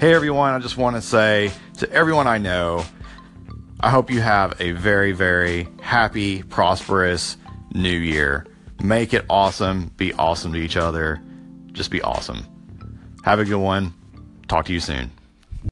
Hey everyone, I just want to say to everyone I know, I hope you have a very, very happy, prosperous new year. Make it awesome. Be awesome to each other. Just be awesome. Have a good one. Talk to you soon.